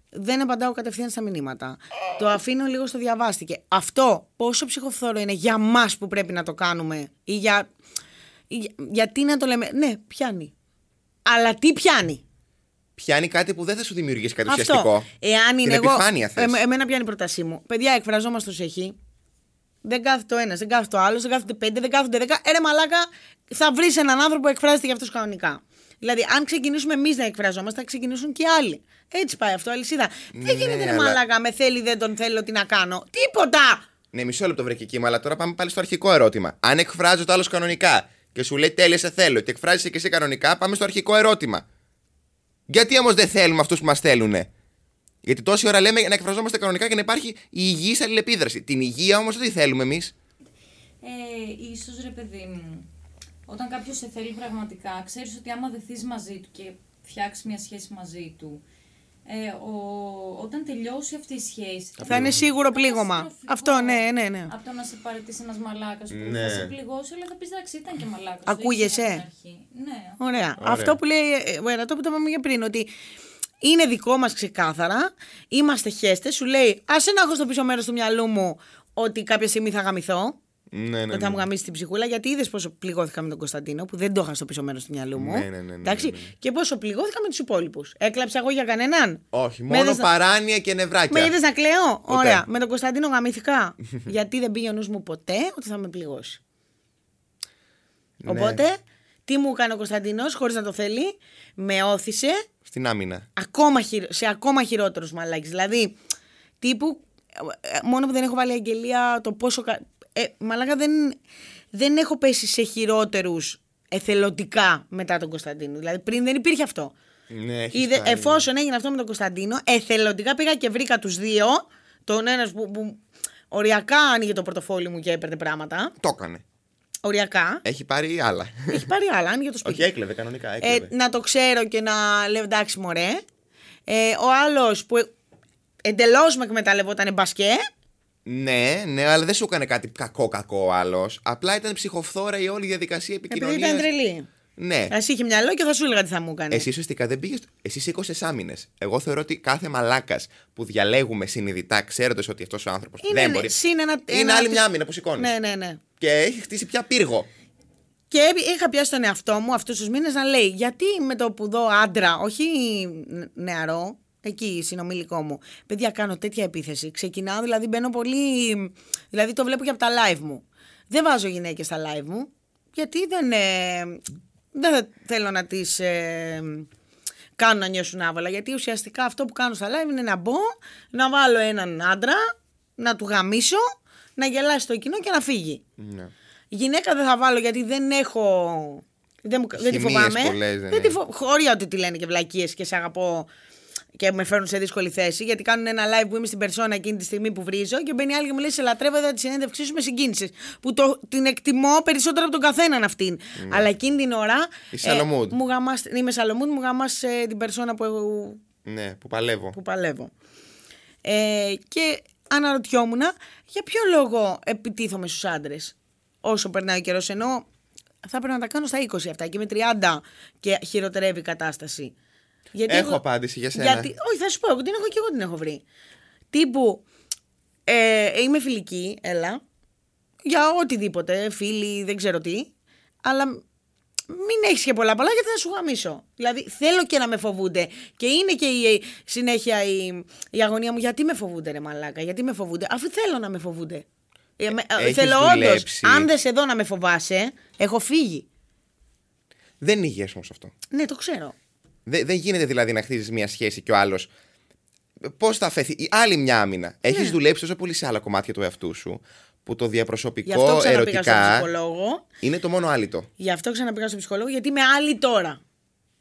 δεν απαντάω κατευθείαν στα μηνύματα. Το αφήνω λίγο στο διαβάστηκε. Αυτό πόσο ψυχοφθόρο είναι για μας που πρέπει να το κάνουμε ή για. ή για- γιατί να το λέμε. Ναι, πιάνει. Αλλά τι πιάνει; Πιάνει κάτι που δεν θα σου δημιουργήσει κάτι Αυτό. ουσιαστικό. Εάν Την είναι εγώ. επιφάνεια θες. εμ- εμένα πιάνει η πρότασή μου. Παιδιά, εκφραζόμαστε ως έχει. δεν κάθεται ο ένας, δεν κάθεται ο άλλος, δεν κάθεται πέντε, δεν κάθεται δέκα. Έρε μαλάκα, θα βρεις έναν άνθρωπο που εκφράζεται για αυτούς κανονικά. Δηλαδή, αν ξεκινήσουμε εμείς να εκφραζόμαστε, θα ξεκινήσουν και άλλοι. Έτσι πάει αυτό, αλυσίδα. δεν Ναι, γίνεται ρε αλλά- μαλάκα, με θέλει, δεν τον θέλω, τι να κάνω; Τίποτα! Ναι, μισό λεπτό βρε Κική μου, αλλά τώρα πάμε πάλι στο αρχικό ερώτημα. Αν εκφράζει το άλλος κανονικά και σου λέει τέλεια σε θέλω και εκφράζεις και εσύ κανονικά, πάμε στο αρχικό ερώτημα. Γιατί όμως δεν θέλουμε αυτούς που μας θέλουνε; Γιατί τόση ώρα λέμε να εκφραζόμαστε κανονικά και να υπάρχει η υγιής αλληλεπίδραση. Την υγεία όμως δεν τη θέλουμε εμείς. Ε, ίσως ρε παιδί μου, όταν κάποιος σε θέλει πραγματικά, ξέρεις ότι άμα δεθείς μαζί του και φτιάξεις μια σχέση μαζί του, ε, ο, όταν τελειώσει αυτή η σχέση... Θα είναι σίγουρο θα πλήγωμα. καταστροφικό Αυτό, ναι, ναι, ναι. Από το να σε παραιτήσει ένας μαλάκας που Ναι. θα σε πληγώσει, αλλά θα πεις εντάξει ήταν και μαλάκας. Ακούγεσαι. το ήξερα από την αρχή». Ναι. Ωραία. Ωραία. Αυτό που λέει, ε, ε, αυτό που το είπαμε και πριν, ότι είναι δικό μας ξεκάθαρα, είμαστε χέστες, σου λέει, άσε να έχω στο πίσω μέρος του μυαλού μου ότι κάποια στιγμή θα γαμηθώ. Ναι, ναι. ότι θα μου γαμίσει την ψυχούλα, γιατί είδες πόσο πληγώθηκα με τον Κωνσταντίνο, που δεν το είχα στο πίσω μέρος του μυαλού μου. Ναι, ναι, ναι, ναι, Εντάξει, ναι, ναι. Και πόσο πληγώθηκα με τους υπόλοιπους. Έκλαψα εγώ για κανέναν. Όχι, Με μόνο είδες να- παράνοια και Με νευράκια. είδες να κλαίω; Ποτέ. Ωραία. Με τον Κωνσταντίνο γαμήθηκα. <laughs> γιατί δεν πήγε ο νους μου ποτέ ότι θα με πληγώσει. Ναι. Οπότε, τι μου έκανε ο Κωνσταντίνος, χωρίς να το θέλει, με όθησε Στην άμυνα. ακόμα χειρο- σε ακόμα χειρότερους μαλάκες. Δηλαδή, τύπου, ε, μόνο που δεν έχω βάλει αγγελία το πόσο. κα- Ε, μαλάκα δεν, δεν έχω πέσει σε χειρότερους εθελοντικά μετά τον Κωνσταντίνο. Δηλαδή, πριν δεν υπήρχε αυτό. Ναι, έχεις Είδε, κάνει. εφόσον έγινε αυτό με τον Κωνσταντίνο, εθελοντικά πήγα και βρήκα τους δύο. Τον ένας που, που οριακά άνοιγε το πορτοφόλι μου και έπαιρνε πράγματα. Το έκανε. Οριακά. Έχει πάρει άλλα. Έχει πάρει άλλα, άνοιγε το σπίτι. Όχι, έκλεβε κανονικά. Ε, Έκλεβε. να το ξέρω και να λέω εντάξει μωρέ. Ε, ο άλλος που εντελώς με εκμεταλλευόταν μπασκέ. Ναι, ναι, αλλά δεν σου έκανε κάτι κακό-κακό ο άλλος. Απλά ήταν ψυχοφθόρα η όλη διαδικασία Επειδή επικοινωνίας. ήταν τρελή. Ναι. Ας είχε μυαλό και θα σου έλεγα τι θα μου έκανε. Εσύ ουσιαστικά δεν πήγες. Εσύ σήκωσε άμυνε. Εγώ θεωρώ ότι κάθε μαλάκας που διαλέγουμε συνειδητά, ξέροντας ότι αυτός ο άνθρωπος Είναι, δεν ναι, μπορεί. συν ένα- είναι ένα- άλλη μια άμυνα που σηκώνεις. Ναι, ναι, ναι. Και έχει χτίσει πια πύργο. Και έπι- είχα πιάσει τον εαυτό μου αυτούς τους μήνες να λέει γιατί με το που δω άντρα, όχι ν- νεαρό, εκεί συνομιλικό μου, παιδιά κάνω τέτοια επίθεση. Ξεκινάω, δηλαδή μπαίνω πολύ. Δηλαδή το βλέπω και από τα live μου. Δεν βάζω γυναίκες στα live μου, γιατί δεν. ε, δεν θα- θέλω να τις. Ε, κάνω να νιώσουν άβολα. Γιατί ουσιαστικά αυτό που κάνω στα live είναι να μπω, να βάλω έναν άντρα, να του γαμίσω, να γελάσει το κοινό και να φύγει. Ναι. Γυναίκα δεν θα βάλω γιατί δεν έχω. Δεν, μου, δεν τη Χημείες φοβάμαι. πολλές, δεν δεν τη είναι. φο... Χωρία ότι τη λένε και βλακίες και σε αγαπώ και με φέρνουν σε δύσκολη θέση. Γιατί κάνουν ένα live που είμαι στην περσόνα εκείνη τη στιγμή που βρίζω και μπαίνει άλλη και μου λέει: Σε λατρεύω εδώ τη συνέντευξή σου με συγκίνησε. Που το, την εκτιμώ περισσότερο από τον καθέναν αυτήν. Αλλά εκείνη την ώρα. Ναι. ε, Είσαι Σαλομούντ. μου γαμάς, είμαι Σαλομούντ, μου γαμάς την περσόνα που, Ναι, που παλεύω. που παλεύω. Ε, και αναρωτιόμουν για ποιο λόγο επιτίθομαι στους άντρες; Όσο περνάει ο καιρός. Ενώ θα έπρεπε να τα κάνω στα 20 αυτά και με 30 και χειροτερεύει η κατάσταση. Γιατί Έχω απάντηση για σένα. Γιατί, όχι, θα σου πω, την έχω και εγώ την έχω βρει. Τύπου, ε, είμαι φιλική, έλα, για οτιδήποτε, φίλοι, δεν ξέρω τι, αλλά μην έχεις και πολλά πολλά γιατί θα σου γαμίσω. Δηλαδή θέλω και να με φοβούνται. Και είναι και η, συνέχεια η, η αγωνία μου. Γιατί με φοβούνται, ρε Μαλάκα, γιατί με φοβούνται. Αφού θέλω να με φοβούνται. Ε, με- ε, Έχεις θέλω όντως. δουλέψει. Αν δεν σε δω να με φοβάσαι, έχω φύγει. Δεν είναι υγιές όμως αυτό. Ναι, το ξέρω. Δεν, δεν γίνεται δηλαδή να χτίζεις μια σχέση και ο άλλος. Πώς θα αφαιθεί. Η άλλη μια άμυνα. Ναι. Έχεις δουλέψει τόσο πολύ σε άλλα κομμάτια του εαυτού σου που το Γι' διαπροσωπικό αυτό ξαναπήγα στον ερωτικά ψυχολόγο. είναι το μόνο άλυτο. Γι' αυτό ξαναπήγα στον ψυχολόγο, γιατί είμαι άλλη τώρα.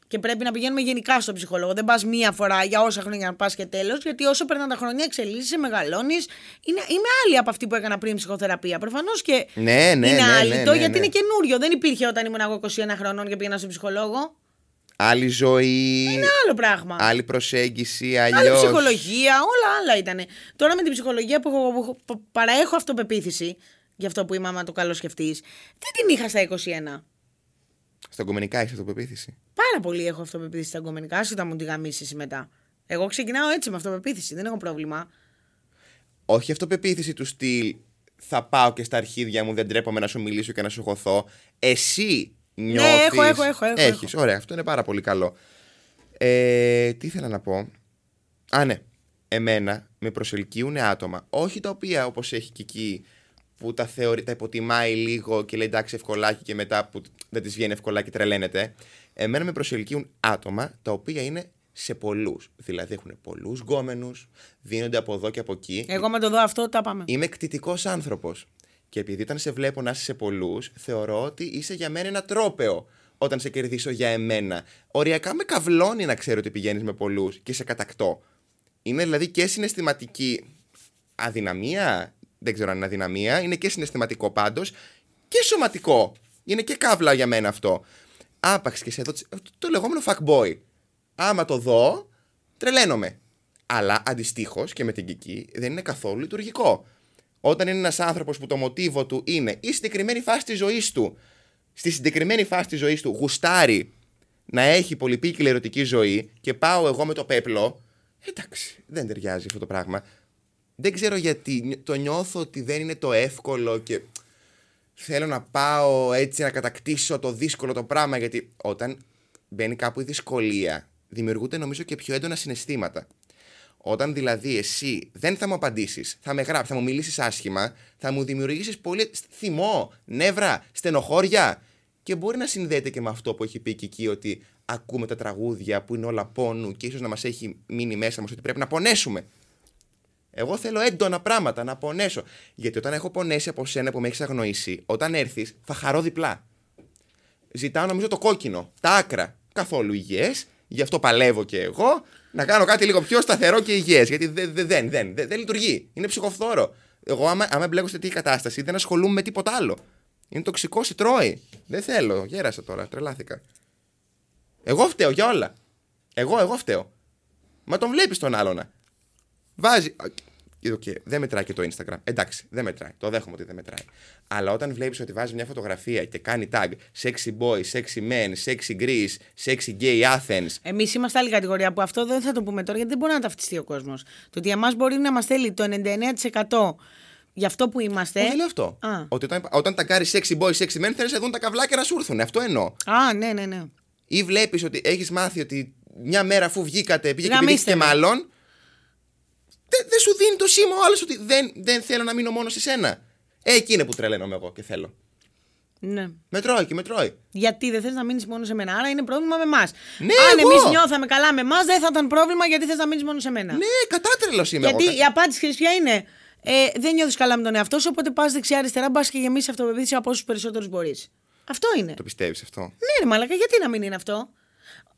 Και πρέπει να πηγαίνουμε γενικά στον ψυχολόγο. Δεν πας μία φορά για όσα χρόνια να πας και τέλος, γιατί όσο περνάνε τα χρόνια, εξελίσσεσαι, μεγαλώνεις. Είναι, είμαι άλλη από αυτή που έκανα πριν ψυχοθεραπεία. Προφανώς και Ναι, ναι, είναι ναι, άλλη ναι, το, ναι, γιατί ναι. είναι καινούριο. Δεν υπήρχε όταν ήμουν εγώ 21 χρονών και πήγαινα στον ψυχολόγο. Άλλη ζωή, Είναι άλλο πράγμα. άλλη προσέγγιση, Άλλη αλλιώς. ψυχολογία, όλα άλλα ήταν. Τώρα με την ψυχολογία που, έχω, που έχω- που παραέχω αυτοπεποίθηση, για αυτό που είμαι, άμα το καλό σκεφτείς, δεν την είχα στα 21. Στα κομμενικά έχεις αυτοπεποίθηση. Πάρα πολύ έχω αυτοπεποίθηση στα αγκομενικά, άσχετα μου τη γαμίσεις μετά. Εγώ ξεκινάω έτσι με αυτοπεποίθηση, δεν έχω πρόβλημα. Όχι αυτοπεποίθηση του στυλ θα πάω και στα αρχίδια μου, δεν τρέπομαι να σου μιλήσω και να σου χωθώ. Εσύ νιώθεις... Ναι, έχω, έχω, έχω, έχω, Έχεις, ωραία, αυτό είναι πάρα πολύ καλό. Ε, τι ήθελα να πω; Α, ναι. Εμένα με προσελκύουν άτομα, όχι τα οποία όπως έχει και εκεί που τα, θεωρεί, τα υποτιμάει λίγο και λέει εντάξει ευκολάκι και μετά που δεν της βγαίνει ευκολάκι τρελαίνεται. Εμένα με προσελκύουν άτομα τα οποία είναι σε πολλούς. Δηλαδή έχουν πολλούς γκόμενους, δίνονται από εδώ και από εκεί. Εγώ με το δω αυτό, τα πάμε. Είμαι κτητικός άνθρωπος. Και επειδή όταν σε βλέπω να είσαι σε πολλούς, θεωρώ ότι είσαι για μένα ένα τρόπεο όταν σε κερδίσω για εμένα. Οριακά με καυλώνει να ξέρω ότι πηγαίνεις με πολλούς και σε κατακτώ. Είναι δηλαδή και συναισθηματική αδυναμία. Δεν ξέρω αν είναι αδυναμία. Είναι και συναισθηματικό πάντως και σωματικό. Είναι και καύλα για μένα αυτό. Άπαξ και σε εδώ. Το λεγόμενο fuckboy. Άμα το δω, τρελαίνομαι. Αλλά αντιστοίχως και με την Κική δεν είναι καθόλου λειτουργικό. Όταν είναι ένας άνθρωπος που το μοτίβο του είναι η συγκεκριμένη φάση της ζωής του, στη συγκεκριμένη φάση της ζωής του γουστάρει να έχει πολυπίκυλη ερωτική ζωή και πάω εγώ με το πέπλο. Εντάξει, δεν ταιριάζει αυτό το πράγμα. Δεν ξέρω γιατί το νιώθω ότι δεν είναι το εύκολο και θέλω να πάω έτσι να κατακτήσω το δύσκολο το πράγμα γιατί όταν μπαίνει κάπου η δυσκολία δημιουργούνται νομίζω και πιο έντονα συναισθήματα. Όταν δηλαδή εσύ δεν θα μου απαντήσεις, θα με γράψεις, θα μου μιλήσεις άσχημα, θα μου δημιουργήσεις πολύ θυμό, νεύρα, στενοχώρια. Και μπορεί να συνδέεται και με αυτό που έχει πει και εκεί ότι ακούμε τα τραγούδια που είναι όλα πόνου και ίσως να μας έχει μείνει μέσα μας ότι πρέπει να πονέσουμε. Εγώ θέλω έντονα πράγματα να πονέσω. Γιατί όταν έχω πονέσει από σένα που με έχεις αγνοήσει, όταν έρθεις, θα χαρώ διπλά. Ζητάω νομίζω το κόκκινο, τα άκρα. Καθόλου υγιές, γι' αυτό παλεύω και εγώ να κάνω κάτι λίγο πιο σταθερό και υγιές. Γιατί δεν δε, δεν δεν δεν λειτουργεί. Είναι ψυχοφθόρο. Εγώ, άμα, άμα μπλέκω σε τέτοια κατάσταση, δεν ασχολούμαι με τίποτα άλλο. Είναι τοξικό, σε τρώει. Δεν θέλω. Γέρασα τώρα, τρελάθηκα. Εγώ φταίω για όλα. Εγώ, εγώ φταίω. Μα τον βλέπεις τον άλλον. Βάζει. Okay, δεν μετράει και το Instagram. Εντάξει, δεν μετράει. Το δέχομαι ότι δεν μετράει. Αλλά όταν βλέπεις ότι βάζεις μια φωτογραφία και κάνει tag sexy boy, sexy men, sexy Greece, sexy gay Athens. Εμείς είμαστε άλλη κατηγορία που αυτό δεν θα το πούμε τώρα γιατί δεν μπορεί να ταυτιστεί ο κόσμος. Το ότι εμά μπορεί να μας θέλει το 99% για αυτό που είμαστε. Όχι, δεν λέω αυτό. Α. Ότι όταν, όταν τα κάνει sexy boy, sexy men, θέλεις να δουν τα καβλάκια να σου έρθουν. Αυτό εννοώ. Α, ναι, ναι, ναι. Ή βλέπεις ότι έχεις μάθει ότι μια μέρα αφού βγήκατε, πήγε και και μάλλον δεν δε σου δίνει το σήμα ο άλλος ότι δεν, δεν θέλω να μείνω μόνο σε σένα. Ε, εκεί είναι που τρελαίνομαι εγώ και θέλω. Ναι. Με τρώει και με τρώει. Γιατί δεν θες να μείνεις μόνο σε μένα. Άρα είναι πρόβλημα με εμάς. Ναι, Αν εμείς νιώθαμε καλά με εμάς, δεν θα ήταν πρόβλημα γιατί θες να μείνεις μόνο σε μένα. Ναι, κατάτρελος είμαι γιατί εγώ. η απάντηση ξέρεις ποια είναι; Ε, δεν νιώθεις καλά με τον εαυτό σου, οπότε πας δεξιά-αριστερά, μπας και γεμίσεις αυτοπεποίθηση από όσους περισσότερους μπορείς. Αυτό είναι. Το πιστεύεις αυτό; Ναι, ρε Μαλάκα, γιατί να μην είναι αυτό;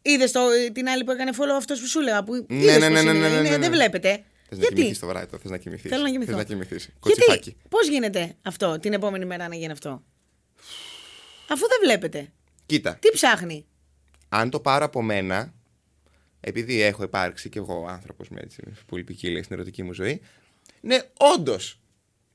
Είδες την άλλη που έκανε follow αυτός που σου έλεγα. Που... Ναι, ναι, ναι, ναι, ναι, ναι, Δεν βλέπετε. Θες να κοιμηθείς το βράδυ, θες να κοιμηθείς. Θέλω να κοιμηθώ. Θες να κοιμηθείς. Γιατί, πώς γίνεται αυτό την επόμενη μέρα να γίνει αυτό; Αφού δεν βλέπετε. Κοίτα. Τι ψάχνει; Αν το πάρω από μένα, επειδή έχω υπάρξει κι εγώ άνθρωπος με έτσι πολύ ποικίλια στην ερωτική μου ζωή, ναι, όντως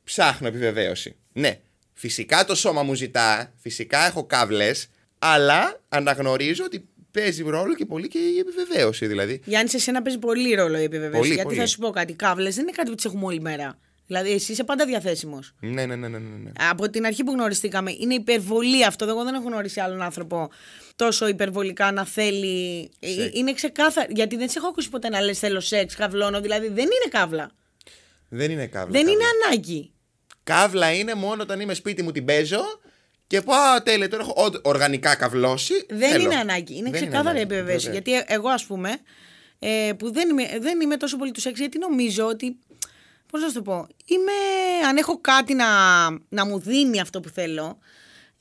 ψάχνω επιβεβαίωση. Ναι, φυσικά το σώμα μου ζητά, φυσικά έχω κάβλες, αλλά αναγνωρίζω ότι παίζει ρόλο και πολύ και η επιβεβαίωση δηλαδή. Γιάννης, σε εσένα παίζει πολύ ρόλο η επιβεβαίωση. Πολύ, γιατί πολύ. θα σου πω κάτι. Κάβλε δεν είναι κάτι που τις έχουμε όλη μέρα. Δηλαδή, εσύ είσαι πάντα διαθέσιμος. Ναι, ναι, ναι, ναι, ναι. Από την αρχή που γνωριστήκαμε, είναι υπερβολή αυτό. Εγώ δεν έχω γνωρίσει άλλον άνθρωπο τόσο υπερβολικά να θέλει. Σεξ. Είναι ξεκάθαρο. Γιατί δεν σε έχω ακούσει ποτέ να λες θέλω σεξ, καυλώνω. Δηλαδή, δεν είναι καύλα. Δεν είναι κάβλα. δεν κάβλα. είναι ανάγκη. Καύλα είναι μόνο όταν είμαι σπίτι μου την παίζω και πω Α, τέλεια, τώρα έχω ΟΔ- οργανικά καυλώσει. Δεν θέλω». είναι ανάγκη. Είναι Δεν ξεκάθαρη η ανάγκη, επιβεβαίωση. βέβαια. Γιατί εγώ, ας πούμε, ε, που δεν είμαι, δεν είμαι τόσο πολύ του σεξ, γιατί νομίζω ότι. Πώς να σου το πω. Είμαι, αν έχω κάτι να, να μου δίνει αυτό που θέλω,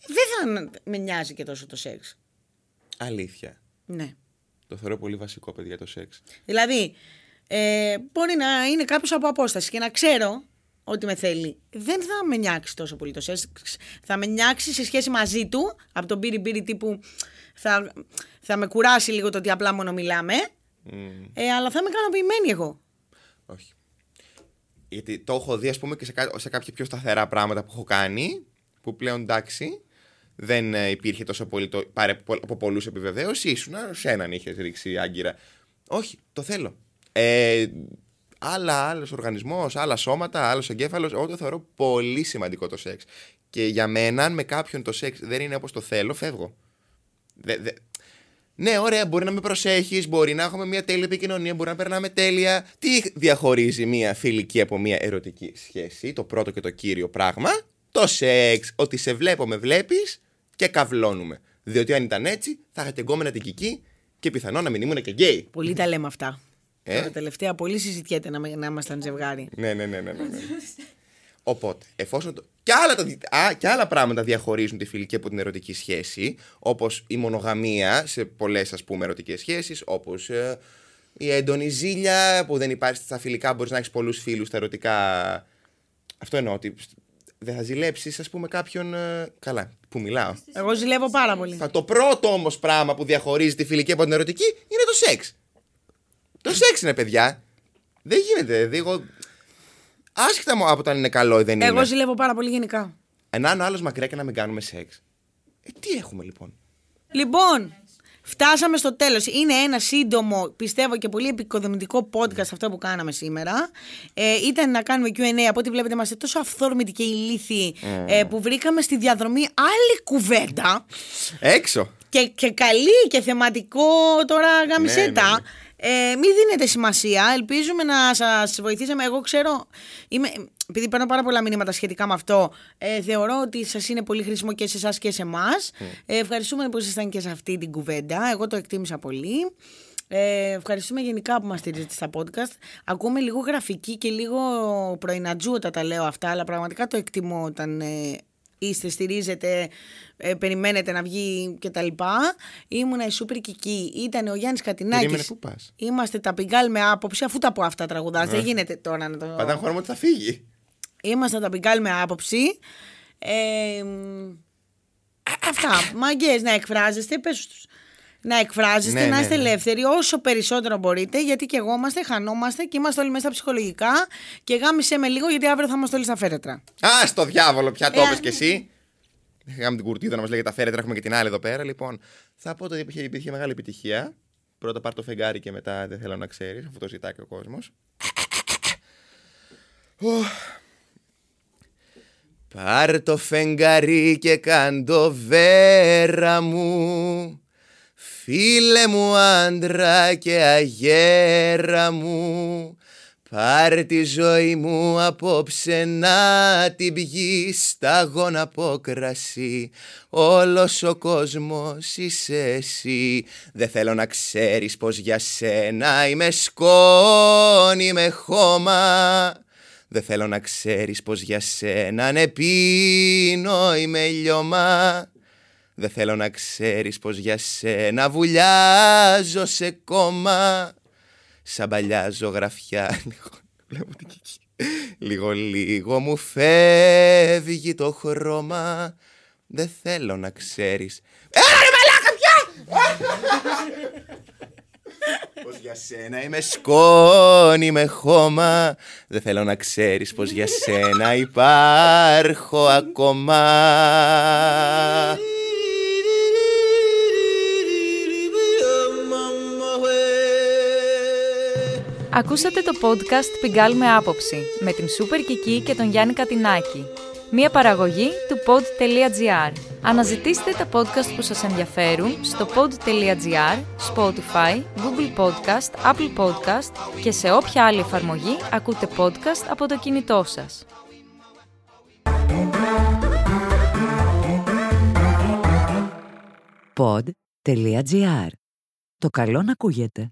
δεν θα με νοιάζει και τόσο το σεξ. Αλήθεια. Ναι. Το θεωρώ πολύ βασικό, παιδιά, το σεξ. Δηλαδή, ε, μπορεί να είναι κάποιος από απόσταση και να ξέρω ότι με θέλει. Δεν θα με νιάξεις τόσο πολύ το σεξ. Θα με νιάξεις σε σχέση μαζί του, από τον πύρι πύρι τύπου θα, θα με κουράσει λίγο το ότι απλά μόνο μιλάμε. Ε, αλλά θα είμαι ικανοποιημένη εγώ. Όχι. Γιατί το έχω δει, ας πούμε, και σε, κα- σε κάποια πιο σταθερά πράγματα που έχω κάνει, που πλέον εντάξει, δεν ε, υπήρχε τόσο πολύ το, πάρε πο- από πολλούς επιβεβαίωσης. Ήσουν σε έναν είχες ρίξει άγκυρα. Όχι, το θέλω. Ε, άλλα, άλλος οργανισμός, άλλα σώματα, άλλος εγκέφαλος, εγώ το θεωρώ πολύ σημαντικό το σεξ. Και για μένα, αν με κάποιον το σεξ δεν είναι όπως το θέλω, φεύγω. Δε- δε- ναι, ωραία, μπορεί να με προσέχεις, μπορεί να έχουμε μια τέλεια επικοινωνία, μπορεί να περνάμε τέλεια. Τι διαχωρίζει μια φιλική από μια ερωτική σχέση, το πρώτο και το κύριο πράγμα; Το σεξ, ότι σε βλέπω με βλέπεις και καυλώνουμε. Διότι αν ήταν έτσι, θα είχα και γκόμενα την κική και πιθανόν να μην ήμουν και γκέι. Πολύ τα λέμε αυτά. Ε; Τώρα τελευταία πολύ συζητιέται να, να ήμασταν ζευγάρι. Ναι, ναι, ναι, ναι. ναι, ναι. Οπότε, εφόσον. Το... Και, άλλα τα... δι- Α, και άλλα πράγματα διαχωρίζουν τη φιλική από την ερωτική σχέση, όπως η μονογαμία σε πολλές ας πούμε ερωτικές σχέσεις, όπως η έντονη ζήλια που δεν υπάρχει στα φιλικά, μπορείς να έχεις πολλούς φίλους στα ερωτικά. Αυτό εννοώ ότι δεν θα ζηλέψεις, ας πούμε, κάποιον. ε, Καλά, που μιλάω. Εγώ ζηλεύω πάρα πολύ. Θα το πρώτο όμως πράγμα που διαχωρίζει τη φιλική από την ερωτική είναι το σεξ. Το σεξ είναι, παιδιά. Δεν γίνεται. Δηλαδή, εγώ... Άσχετα μου από το αν είναι καλό ή δεν Εγώ είναι. ζηλεύω πάρα πολύ γενικά. Να είναι ο άλλος μακριά και να μην κάνουμε σεξ. Ε, τι έχουμε λοιπόν; Λοιπόν, φτάσαμε στο τέλος. Είναι ένα σύντομο, πιστεύω και πολύ επικοδομητικό podcast αυτό που κάναμε σήμερα. Ε, ήταν να κάνουμε Q&A, από ό,τι βλέπετε είμαστε τόσο αυθόρμητοι και ηλίθιοι ε, που βρήκαμε στη διαδρομή άλλη κουβέντα Έξω. και, και καλή και θεματικό τώρα γάμισέ Ναι, τα. ναι, Ε, μην δίνετε σημασία. Ελπίζουμε να σας βοηθήσαμε. Εγώ ξέρω, είμαι, επειδή παίρνω πάρα πολλά μηνύματα σχετικά με αυτό, ε, θεωρώ ότι σας είναι πολύ χρήσιμο και σε εσάς και σε εμάς. Ε, ευχαριστούμε που ήσασταν και σε αυτή την κουβέντα. Εγώ το εκτίμησα πολύ. Ε, ευχαριστούμε γενικά που μας στηρίζετε στα podcast. Ακούμε λίγο γραφική και λίγο πρωινατζού όταν τα λέω αυτά, αλλά πραγματικά το εκτιμώ όταν ε, είστε, στηρίζετε, ε, περιμένετε να βγει κτλ. Ήμουνα η Σούπερ Κική, ήταν ο Γιάννης Περίμενε, Κατινάκης. πού πας; Είμαστε τα πιγκάλ με άποψη, αφού τα πω αυτά τραγουδάς, δεν γίνεται τώρα να το... Πατά χώρο μου ότι θα φύγει. Είμαστε τα πιγκάλ με άποψη. Ε, μ, α- αυτά. Μαγκέ να εκφράζεστε, πες τους. Να εκφράζεστε, Ναι, να ναι, είστε ναι. ελεύθεροι όσο περισσότερο μπορείτε, γιατί και εγώ είμαστε, χανόμαστε και είμαστε όλοι μέσα στα ψυχολογικά. Και γάμισε με λίγο, γιατί αύριο θα είμαστε όλοι στα φέρετρα. Α, στο διάβολο, πια το Ε, είπες κι εσύ. Είχαμε την κουρτίδα να μας λέει για τα φέρετρα, έχουμε και την άλλη εδώ πέρα. Λοιπόν, θα πω ότι υπήρχε, υπήρχε μεγάλη επιτυχία. Πρώτα πάρ το φεγγάρι και μετά δεν θέλω να ξέρεις, αφού το ζητάει και ο κόσμος. Πάρ το φεγγάρι και κάν το βέρα μου Φίλε μου άντρα και αγέρα μου Πάρ τη ζωή μου απόψε να την πιεις σταγόνα από κρασί. Όλος ο κόσμος είσαι εσύ. Δεν θέλω να ξέρεις πως για σένα είμαι σκόνη με χώμα. Δεν θέλω να ξέρεις πως για σένα ναι πίνω είμαι λιώμα Δεν θέλω να ξέρεις πως για σένα βουλιάζω σε κόμμα. Σαν παλιά ζωγραφιά. Βλέπω την κική. Λίγο λίγο μου φεύγει το χρώμα. Δεν θέλω να ξέρεις. Έλα ρε μαλάκα πια! Πως για σένα είμαι σκόνη με χώμα. Δεν θέλω να ξέρεις πως για σένα υπάρχω ακόμα Ακούσατε το podcast «Πιγκάλ με άποψη» με την Σούπερ Κική και τον Γιάννη Κατινάκη. Μία παραγωγή του pod.gr. Αναζητήστε τα podcast που σας ενδιαφέρουν στο pod.gr, Spotify, Google Podcast, Apple Podcast και σε όποια άλλη εφαρμογή ακούτε podcast από το κινητό σας. pod.gr. Το καλό να ακούγεται.